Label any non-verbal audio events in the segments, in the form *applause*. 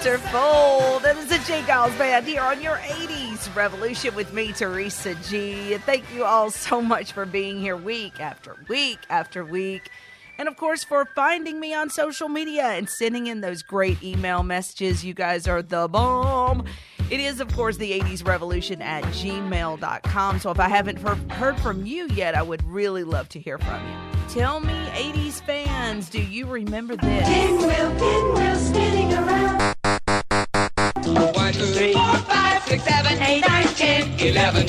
centerfold. That is the J. Geils Band here on your 80s Revolution with me, Teresa G. Thank you all so much for being here week after week after week. And of course, for finding me on social media and sending in those great email messages. You guys are the bomb. It is, of course, the 80s revolution at gmail.com. So if I haven't heard from you yet, I would really love to hear from you. Tell me, 80s fans, do you remember this? Pinwheel, pinwheel spinning around.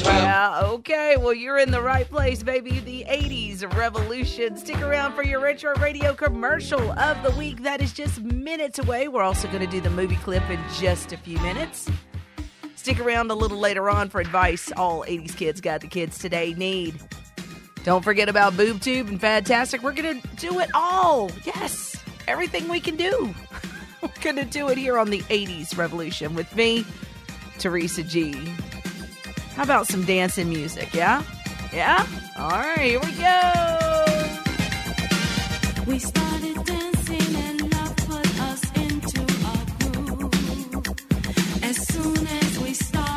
Yeah, okay. Well, you're in the right place, baby. The 80s revolution. Stick around for your retro radio commercial of the week. That is just minutes away. We're also going to do the movie clip in just a few minutes. Stick around a little later on for advice all 80s kids got the kids today need. Don't forget about BoobTube and Fantastic. We're going to do it all. Yes, everything we can do. *laughs* We're going to do it here on the 80s Revolution with me, Teresa G. How about some dancing music? Yeah? Yeah? All right, here we go. We started dancing and love put us into a groove. As soon as we started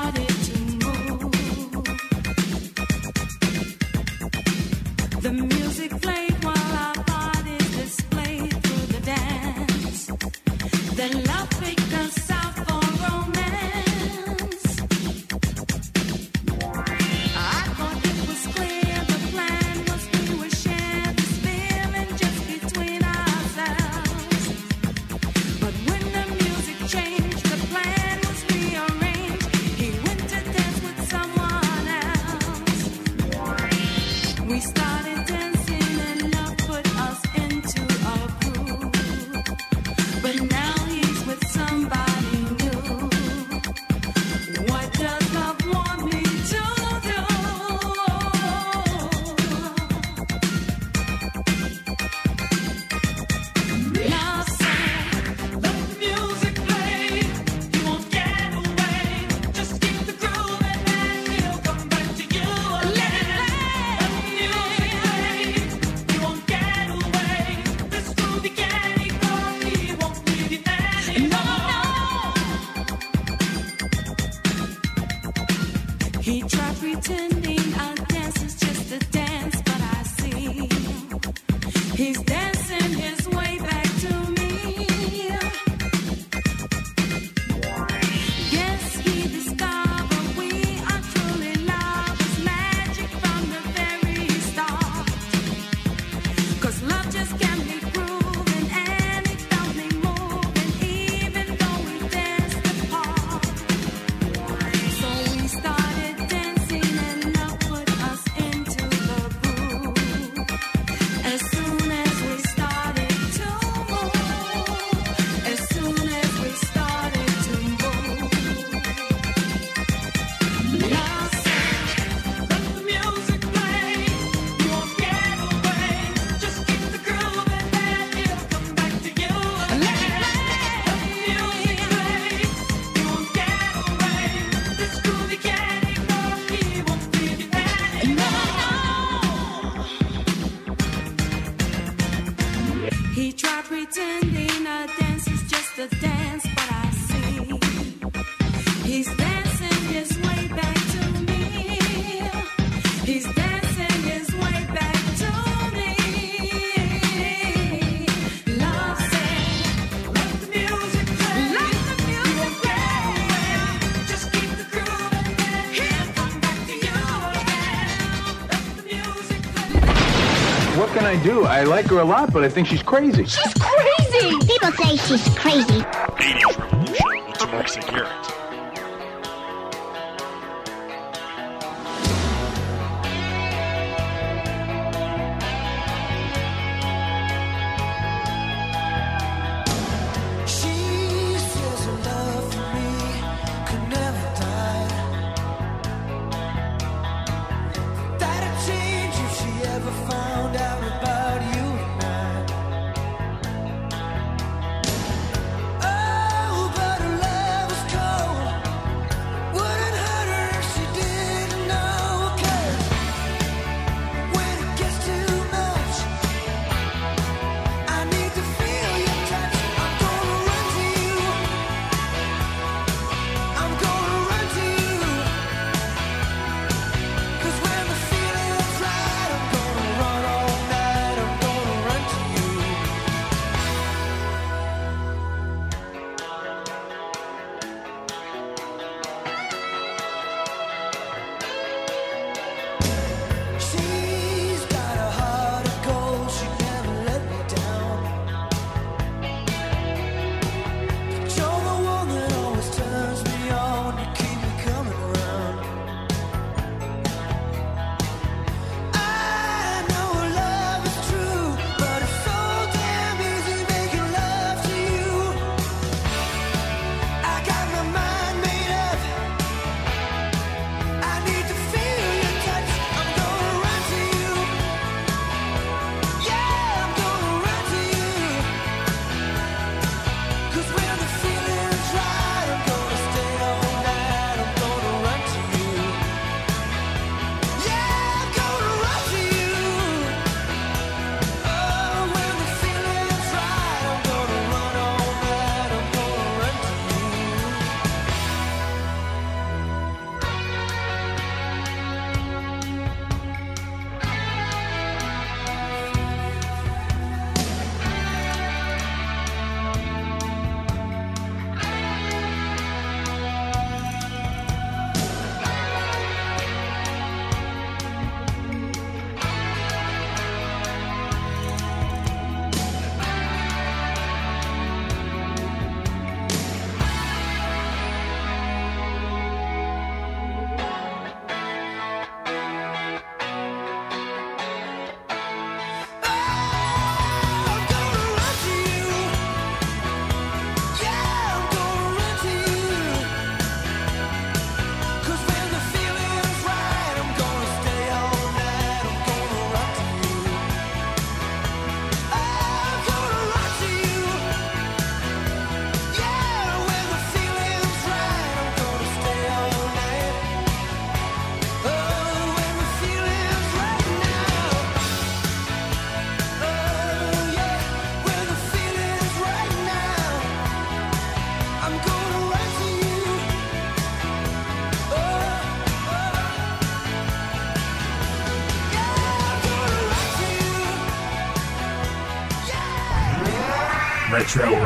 I like her a lot, but I think she's crazy. She's crazy! People say she's crazy. 80s revolution. It's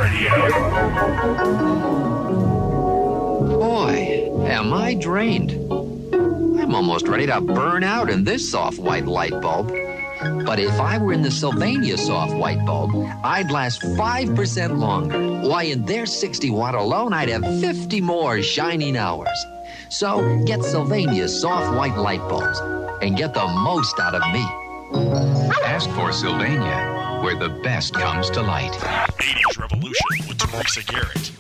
Radio. Boy, am I drained. I'm almost ready to burn out in this soft white light bulb. But if I were in the Sylvania soft white bulb, I'd last 5% longer. Why, in their 60 watt alone, I'd have 50 more shining hours. So get Sylvania soft white light bulbs and get the most out of me. Ask for Sylvania, where the best comes to light. Revolution with Teresa Garrett.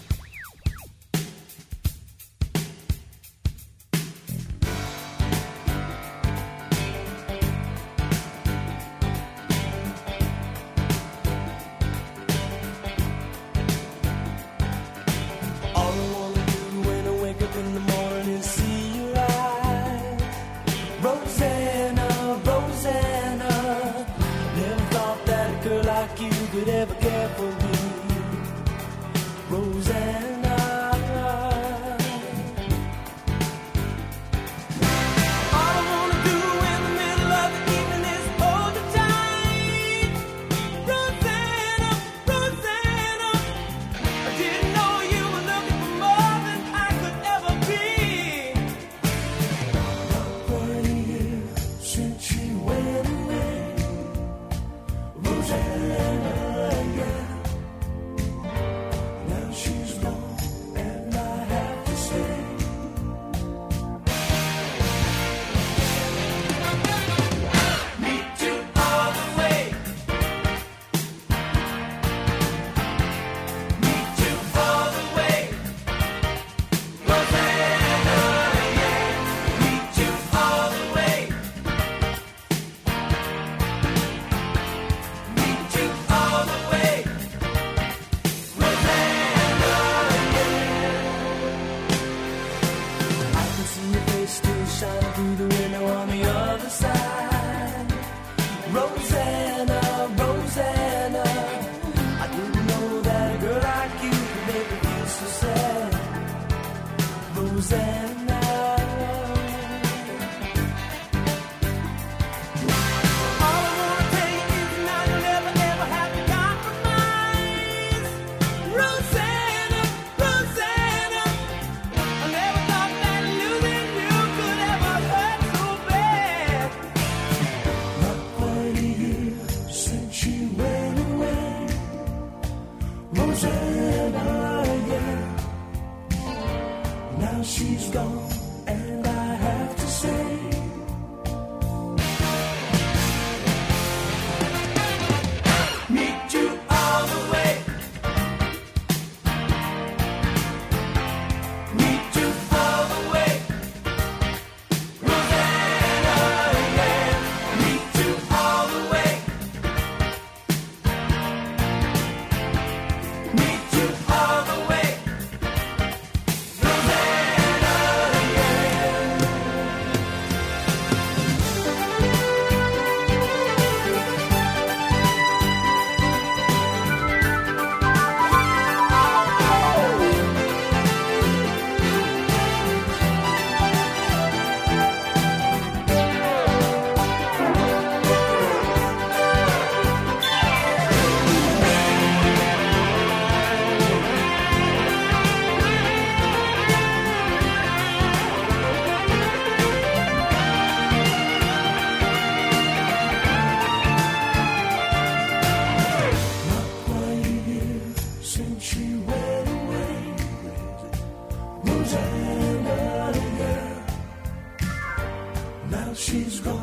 She's gone,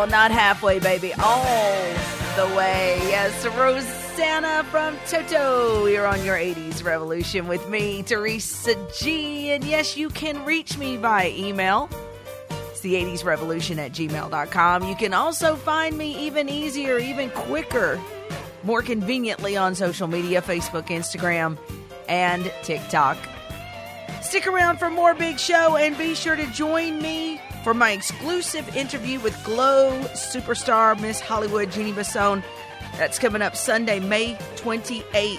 Oh, not halfway, baby. All the way. Yes, Rosanna from Toto. You're on your 80s revolution with me, Teresa G. And yes, you can reach me by email. It's the 80s revolution at gmail.com. You can also find me even easier, even quicker, more conveniently on social media Facebook, Instagram, and TikTok. Stick around for more Big Show and be sure to join me for my exclusive interview with Glow superstar Miss Hollywood Jeannie Basone. That's coming up Sunday, May 28th,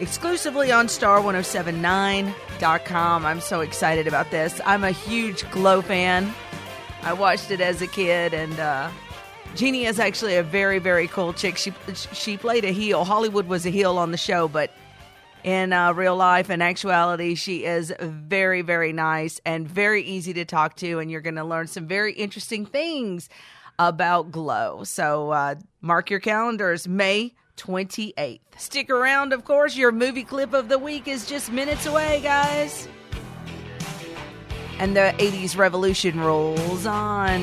exclusively on star1079.com. I'm so excited about this. I'm a huge Glow fan. I watched it as a kid and uh Jeannie is actually a very, very cool chick. She she played a heel. Hollywood was a heel on the show, but in uh, real life and actuality, she is very, very nice and very easy to talk to. And you're going to learn some very interesting things about Glow. So uh, mark your calendars, May 28th. Stick around, of course. Your movie clip of the week is just minutes away, guys. And the 80s revolution rolls on.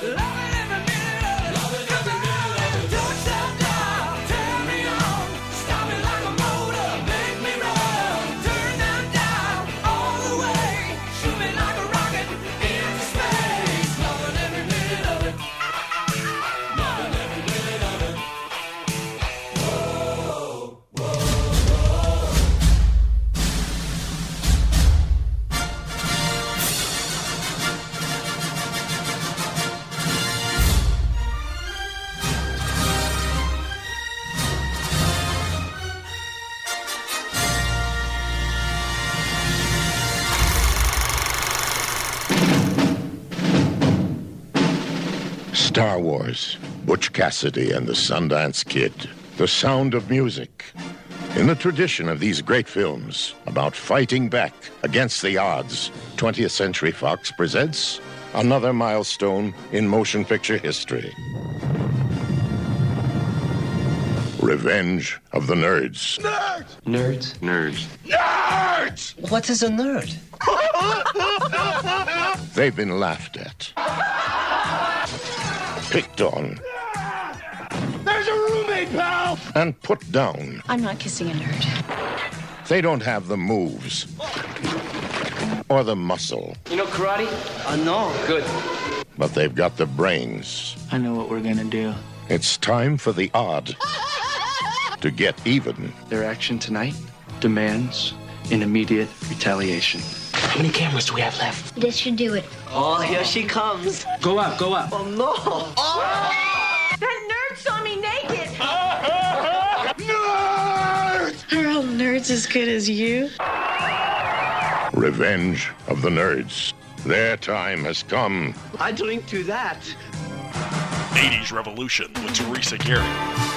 love. Star Wars, Butch Cassidy and the Sundance Kid, The Sound of Music. In the tradition of these great films about fighting back against the odds, 20th Century Fox presents another milestone in motion picture history. Revenge of the Nerds. Nerds? Nerds. Nerds! Nerds! What is a nerd? *laughs* They've been laughed at, picked on, There's a roommate, pal! and put down. I'm not kissing a nerd. They don't have the moves or the muscle, You know karate? Uh, no. Good. but they've got the brains. I know what we're gonna do. It's time for the odd to get even. Their action tonight demands an immediate retaliation. How many cameras do we have left? This should do it. Oh, here she comes. Go up, go up. Oh, no. Oh! That nerd saw me naked. Are all nerds as good as you? Revenge of the Nerds. Their time has come. I drink to that. 80s Revolution with Teresa Garrett.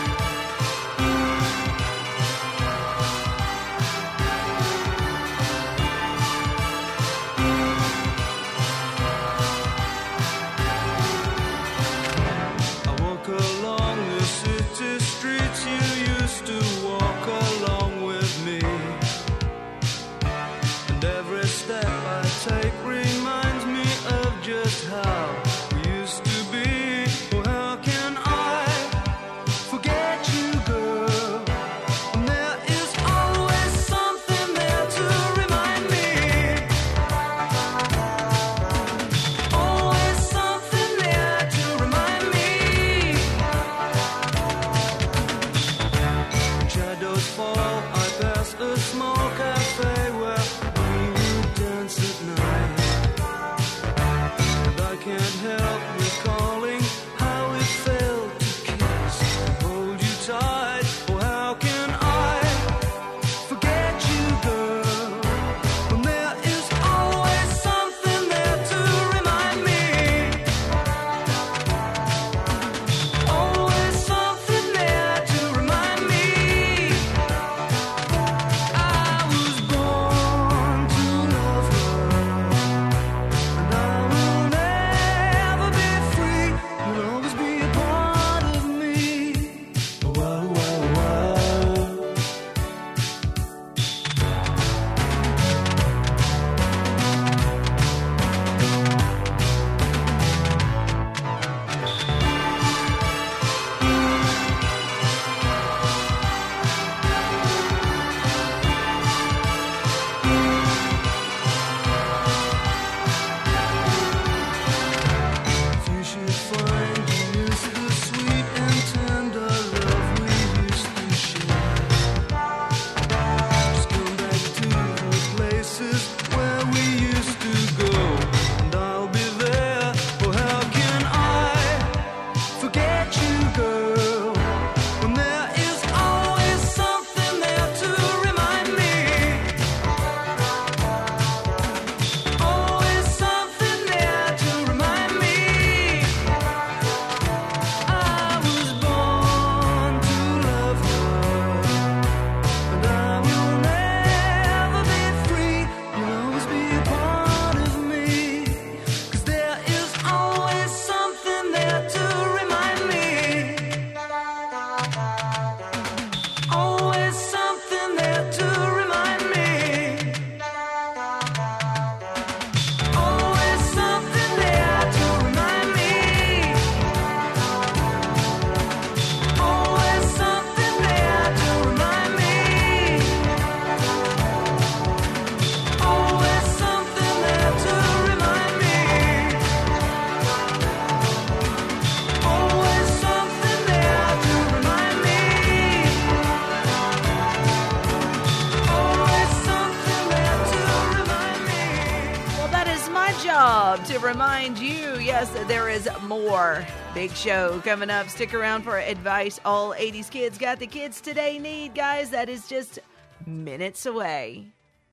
You. Yes, there is more. Big show coming up. Stick around for advice all 80s kids got the kids today need, guys. That is just minutes away.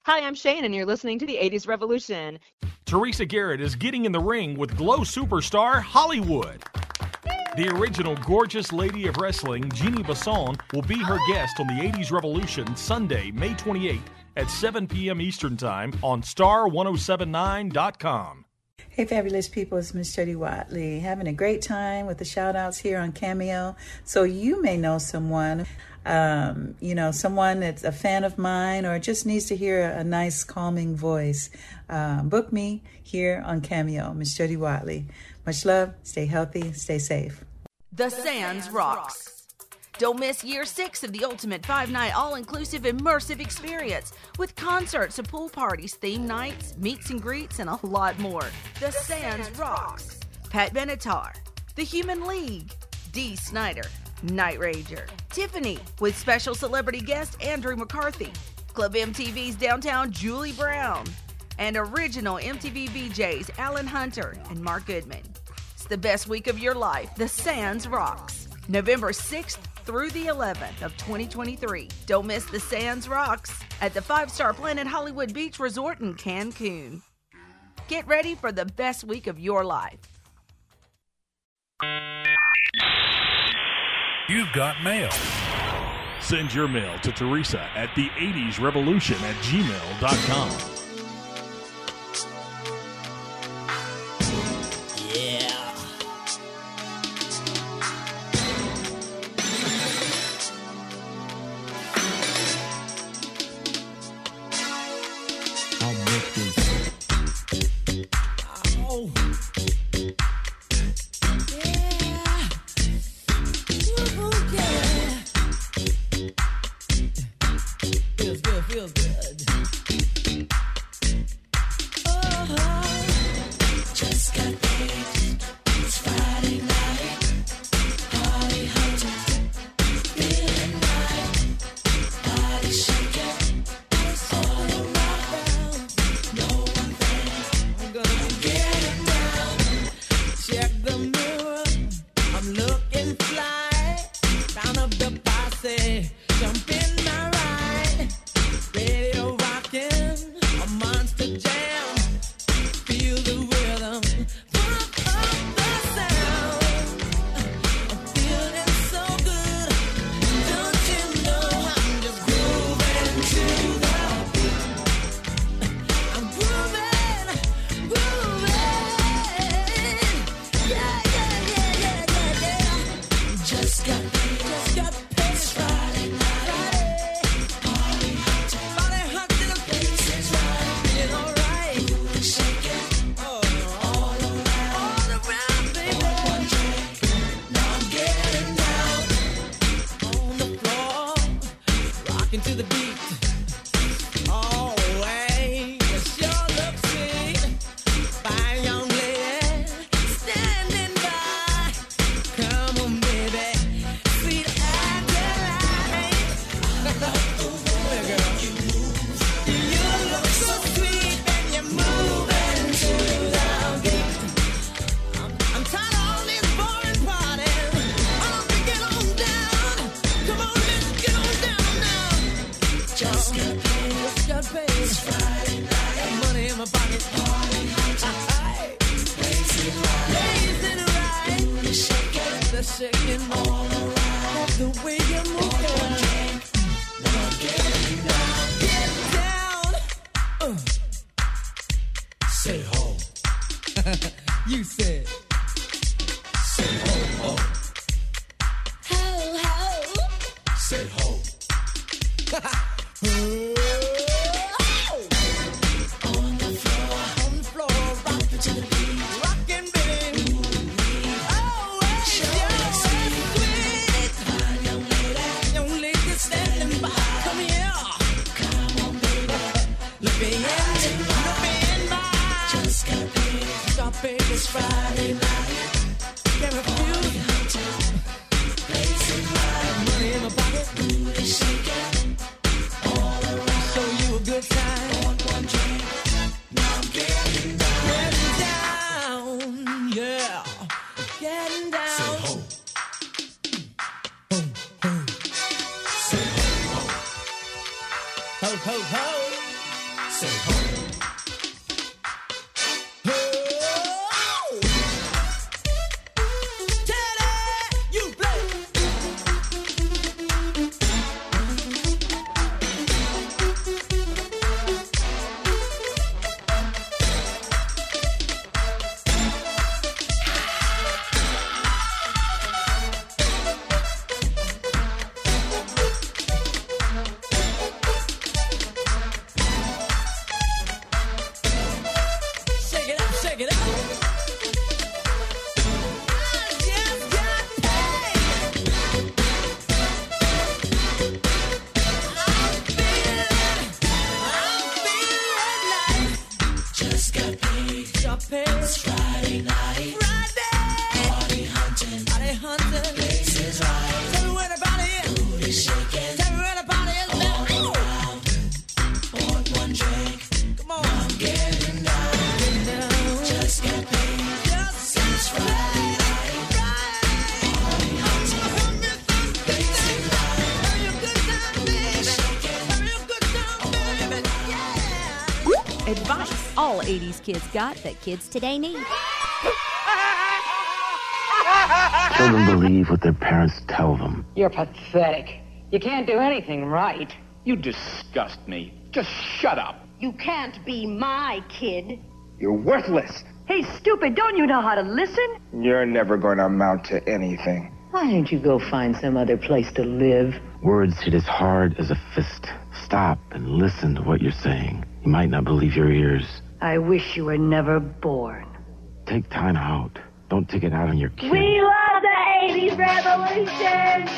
Hi, I'm Shane, and you're listening to the 80s Revolution. Teresa Garrett is getting in the ring with Glow superstar Hollywood. The original gorgeous lady of wrestling, Jeannie Basone, will be her guest on the 80s Revolution Sunday, May 28th at 7 p.m. Eastern Time on star1079.com. Hey, fabulous people, it's Miss Jody Watley. Having a great time with the shout outs here on Cameo. So, you may know someone, um, you know, someone that's a fan of mine or just needs to hear a nice, calming voice. Um, book me here on Cameo, Miss Jody Watley. Much love, stay healthy, stay safe. The Sands rocks. Don't miss year six of the ultimate five night all inclusive immersive experience with concerts and pool parties, theme nights, meets and greets, and a lot more. The Sands rocks. Pat Benatar, The Human League, Dee Snider, Night Ranger, Tiffany with special celebrity guest Andrew McCarthy, Club MTV's Downtown Julie Brown, and original MTV VJs Alan Hunter and Mark Goodman. It's the best week of your life. The Sands rocks. November 6th through the 11th of 2023. Don't miss the Sands Rocks at the five star Planet Hollywood Beach Resort in Cancun. Get ready for the best week of your life. You've got mail. Send your mail to Teresa at the 80s Revolution at gmail.com. Just got just got 80s kids got that kids today need. Children believe what their parents tell them. You're pathetic. You can't do anything right. You disgust me. Just shut up. You can't be my kid. You're worthless. Hey, stupid, don't you know how to listen? You're never going to amount to anything. Why don't you go find some other place to live? Words hit as hard as a fist. Stop and listen to what you're saying. You might not believe your ears. I wish you were never born. Take time out. Don't take it out on your kids. We love the 80s revolution!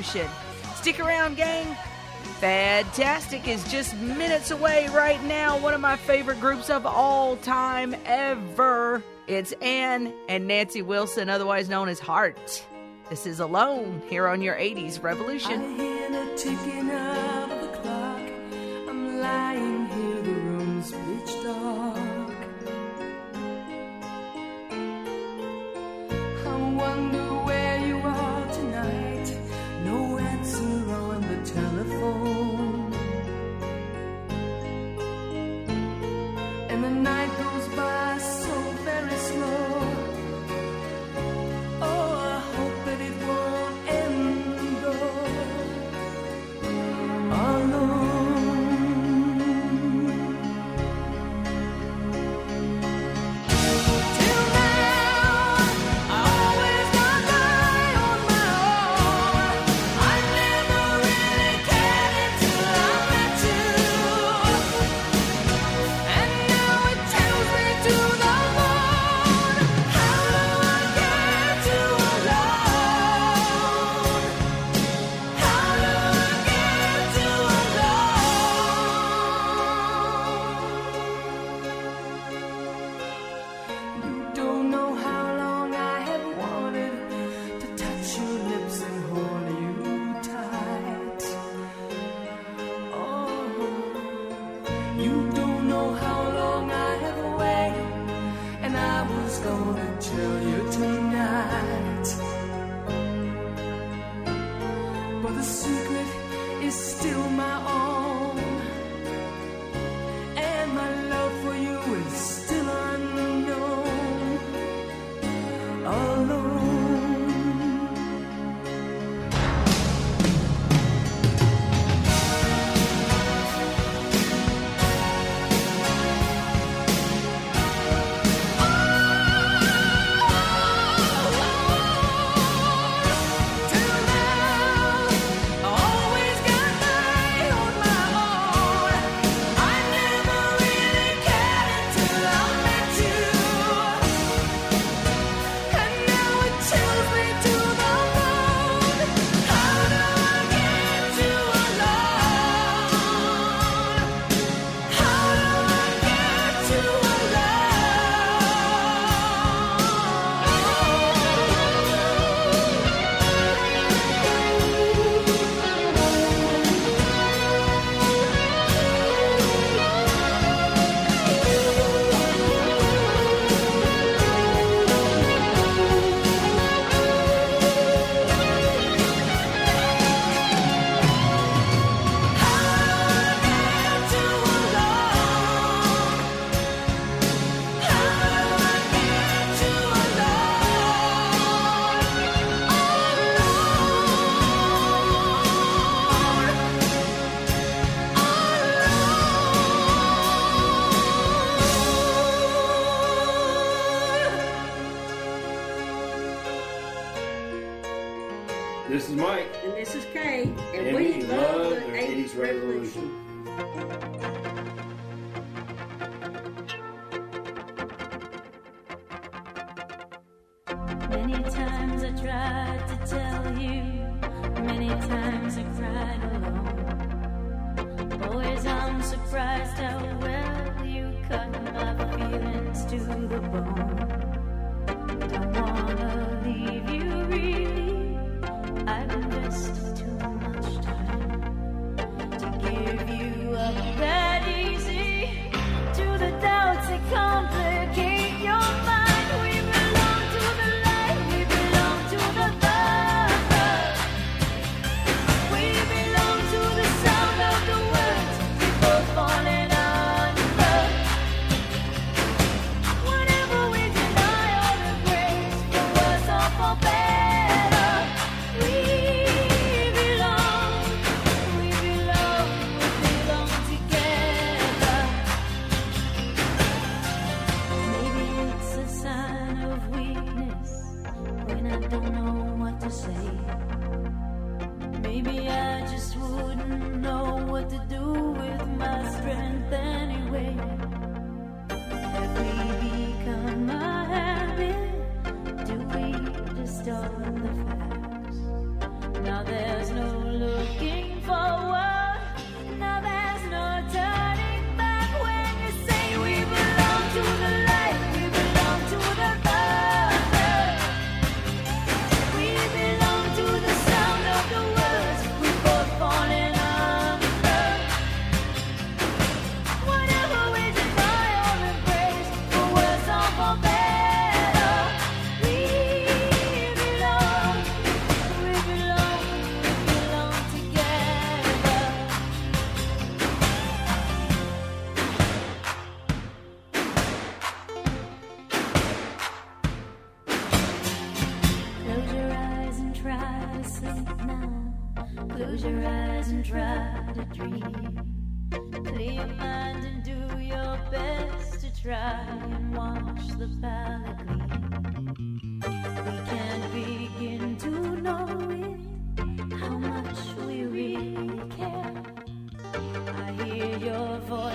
Revolution. Stick around, gang. Fantastic is just minutes away right now. One of my favorite groups of all time ever. It's Ann and Nancy Wilson, otherwise known as Heart. This is Alone here on your 80s Revolution.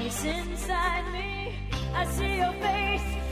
Voice inside me. I see your face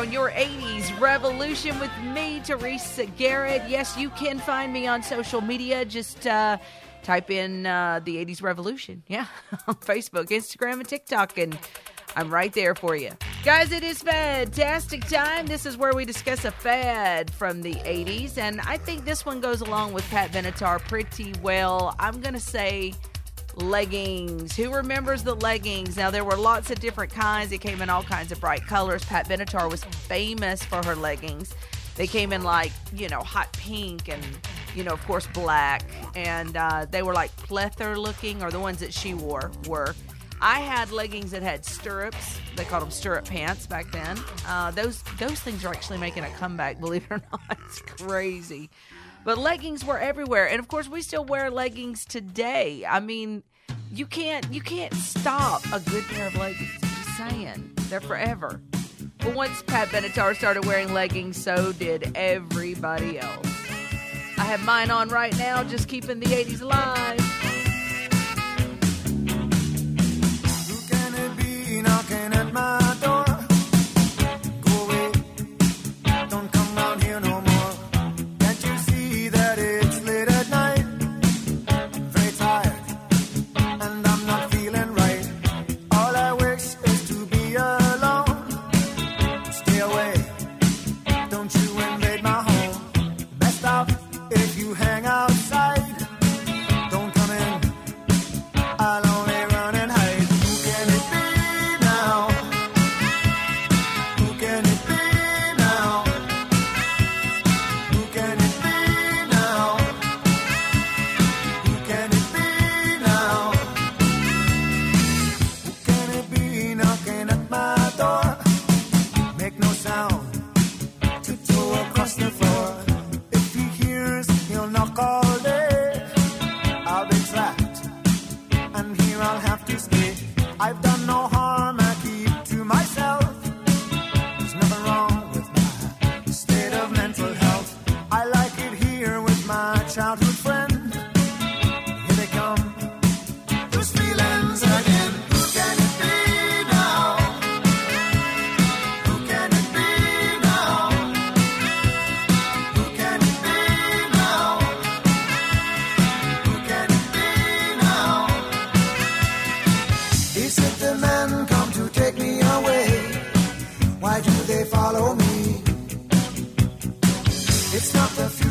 on your 80s Revolution with me, Teresa Garrett. Yes, you can find me on social media. Just uh, type in uh, the 80s Revolution. Yeah, *laughs* on Facebook, Instagram, and TikTok, and I'm right there for you. Guys, it is fantastic time. This is where we discuss a fad from the 80s, and I think this one goes along with Pat Benatar pretty well. I'm going to say leggings. Who remembers the leggings? Now, there were lots of different kinds. They came in all kinds of bright colors. Pat Benatar was famous for her leggings. They came in like, you know, hot pink and, you know, of course, black. And uh, they were like pleather looking, or the ones that she wore were. I had leggings that had stirrups. They called them stirrup pants back then. Uh, those those things are actually making a comeback, *laughs* believe it or not. It's crazy. But leggings were everywhere, and of course, we still wear leggings today. I mean, you can't you can't stop a good pair of leggings. I'm just saying, they're forever. But once Pat Benatar started wearing leggings, so did everybody else. I have mine on right now, just keeping the 80s alive. Who can it be knocking at my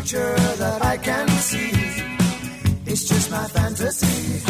future that I can see. It's just my fantasy.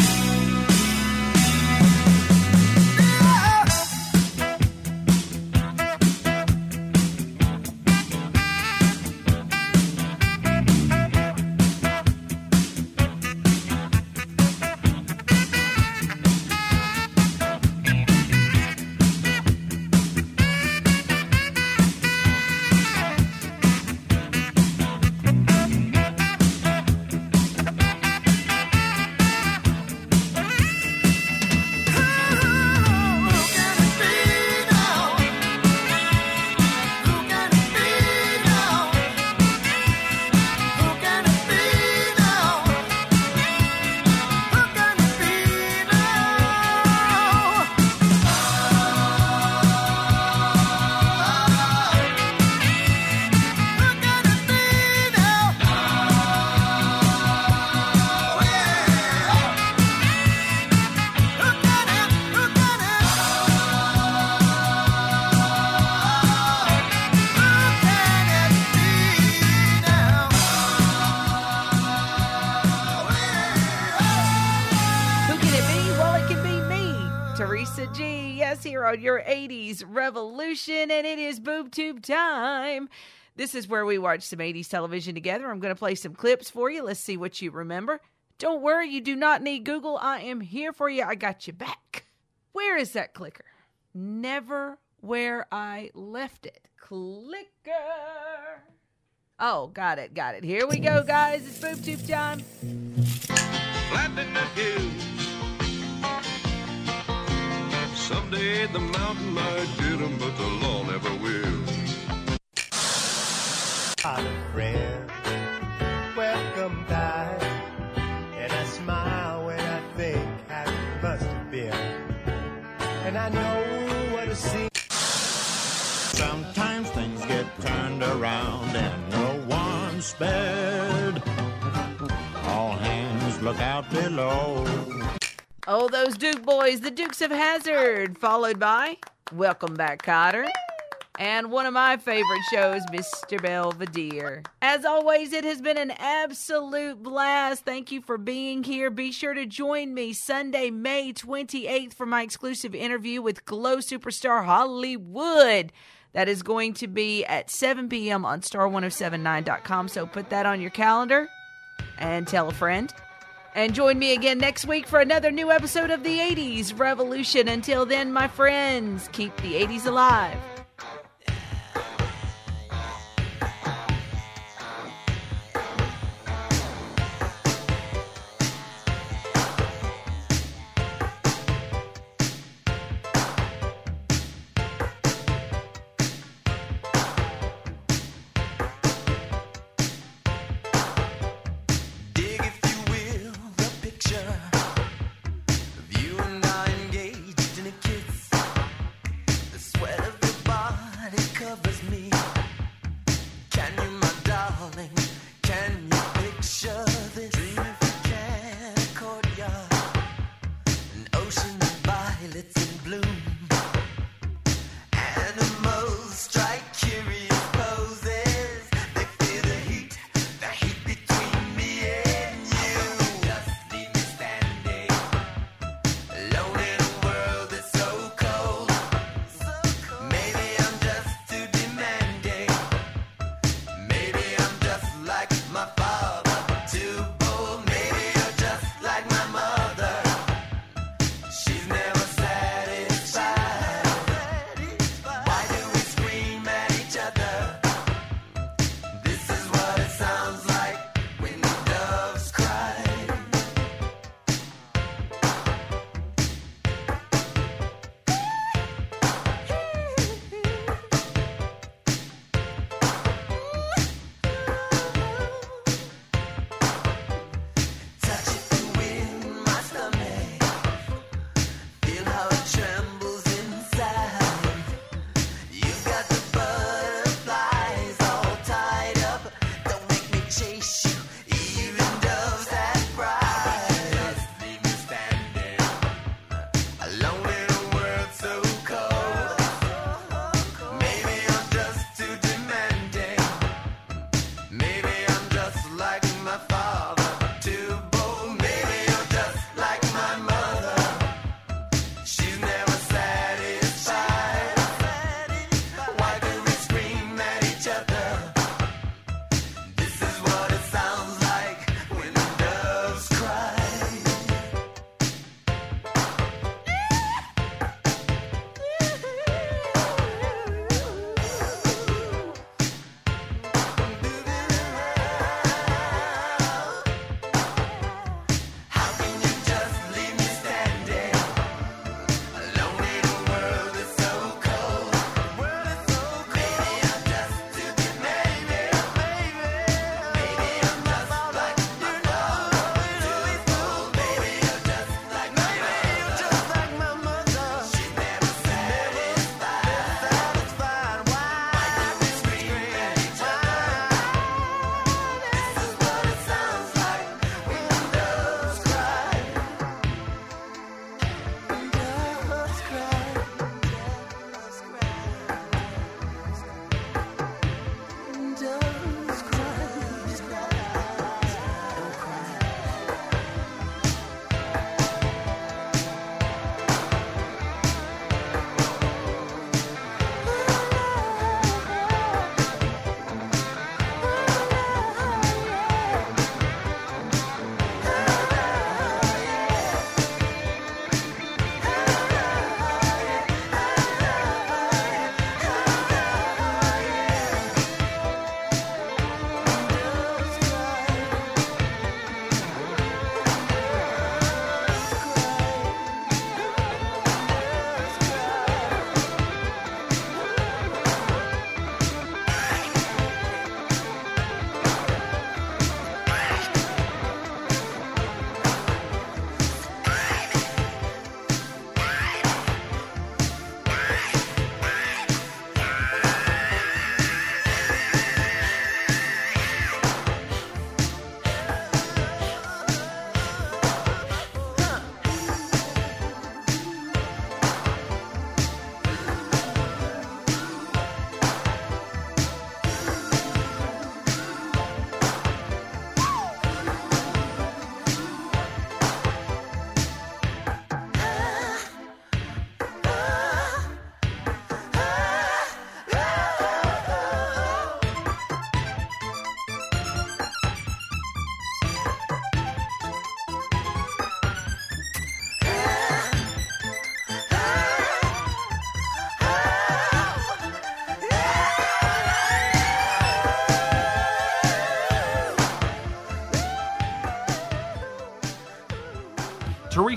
Revolution, and it is Boob Tube time. This is where we watch some 80s television together. I'm going to play some clips for you. Let's see what you remember. Don't worry, you do not need Google. I am here for you. I got you back. Where is that clicker? Never where I left it. Clicker. Oh, got it, got it. Here we go, guys. It's Boob Tube time. Flattening the. Someday the mountain might get them, but the law never will. Hello, friend. Welcome back. And I smile when I think how it must have been. And I know what it see. Sometimes things get turned around and no one's spared. All hands look out below. Oh, those Duke boys, the Dukes of Hazzard, followed by Welcome Back, Kotter. And one of my favorite shows, Mr. Belvedere. As always, it has been an absolute blast. Thank you for being here. Be sure to join me Sunday, May 28th for my exclusive interview with Glow Superstar Hollywood. That is going to be at 7 p.m. on star1079.com. So put that on your calendar and tell a friend. And join me again next week for another new episode of the 80s Revolution. Until then, my friends, keep the 80s alive.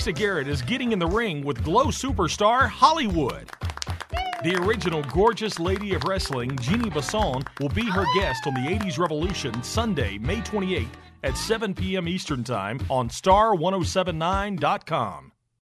Teresa Garrett is getting in the ring with Glow superstar Hollywood. The original gorgeous lady of wrestling, Jeannie Basone, will be her guest on the 80s Revolution Sunday, May 28th at 7 p.m. Eastern Time on Star1079.com.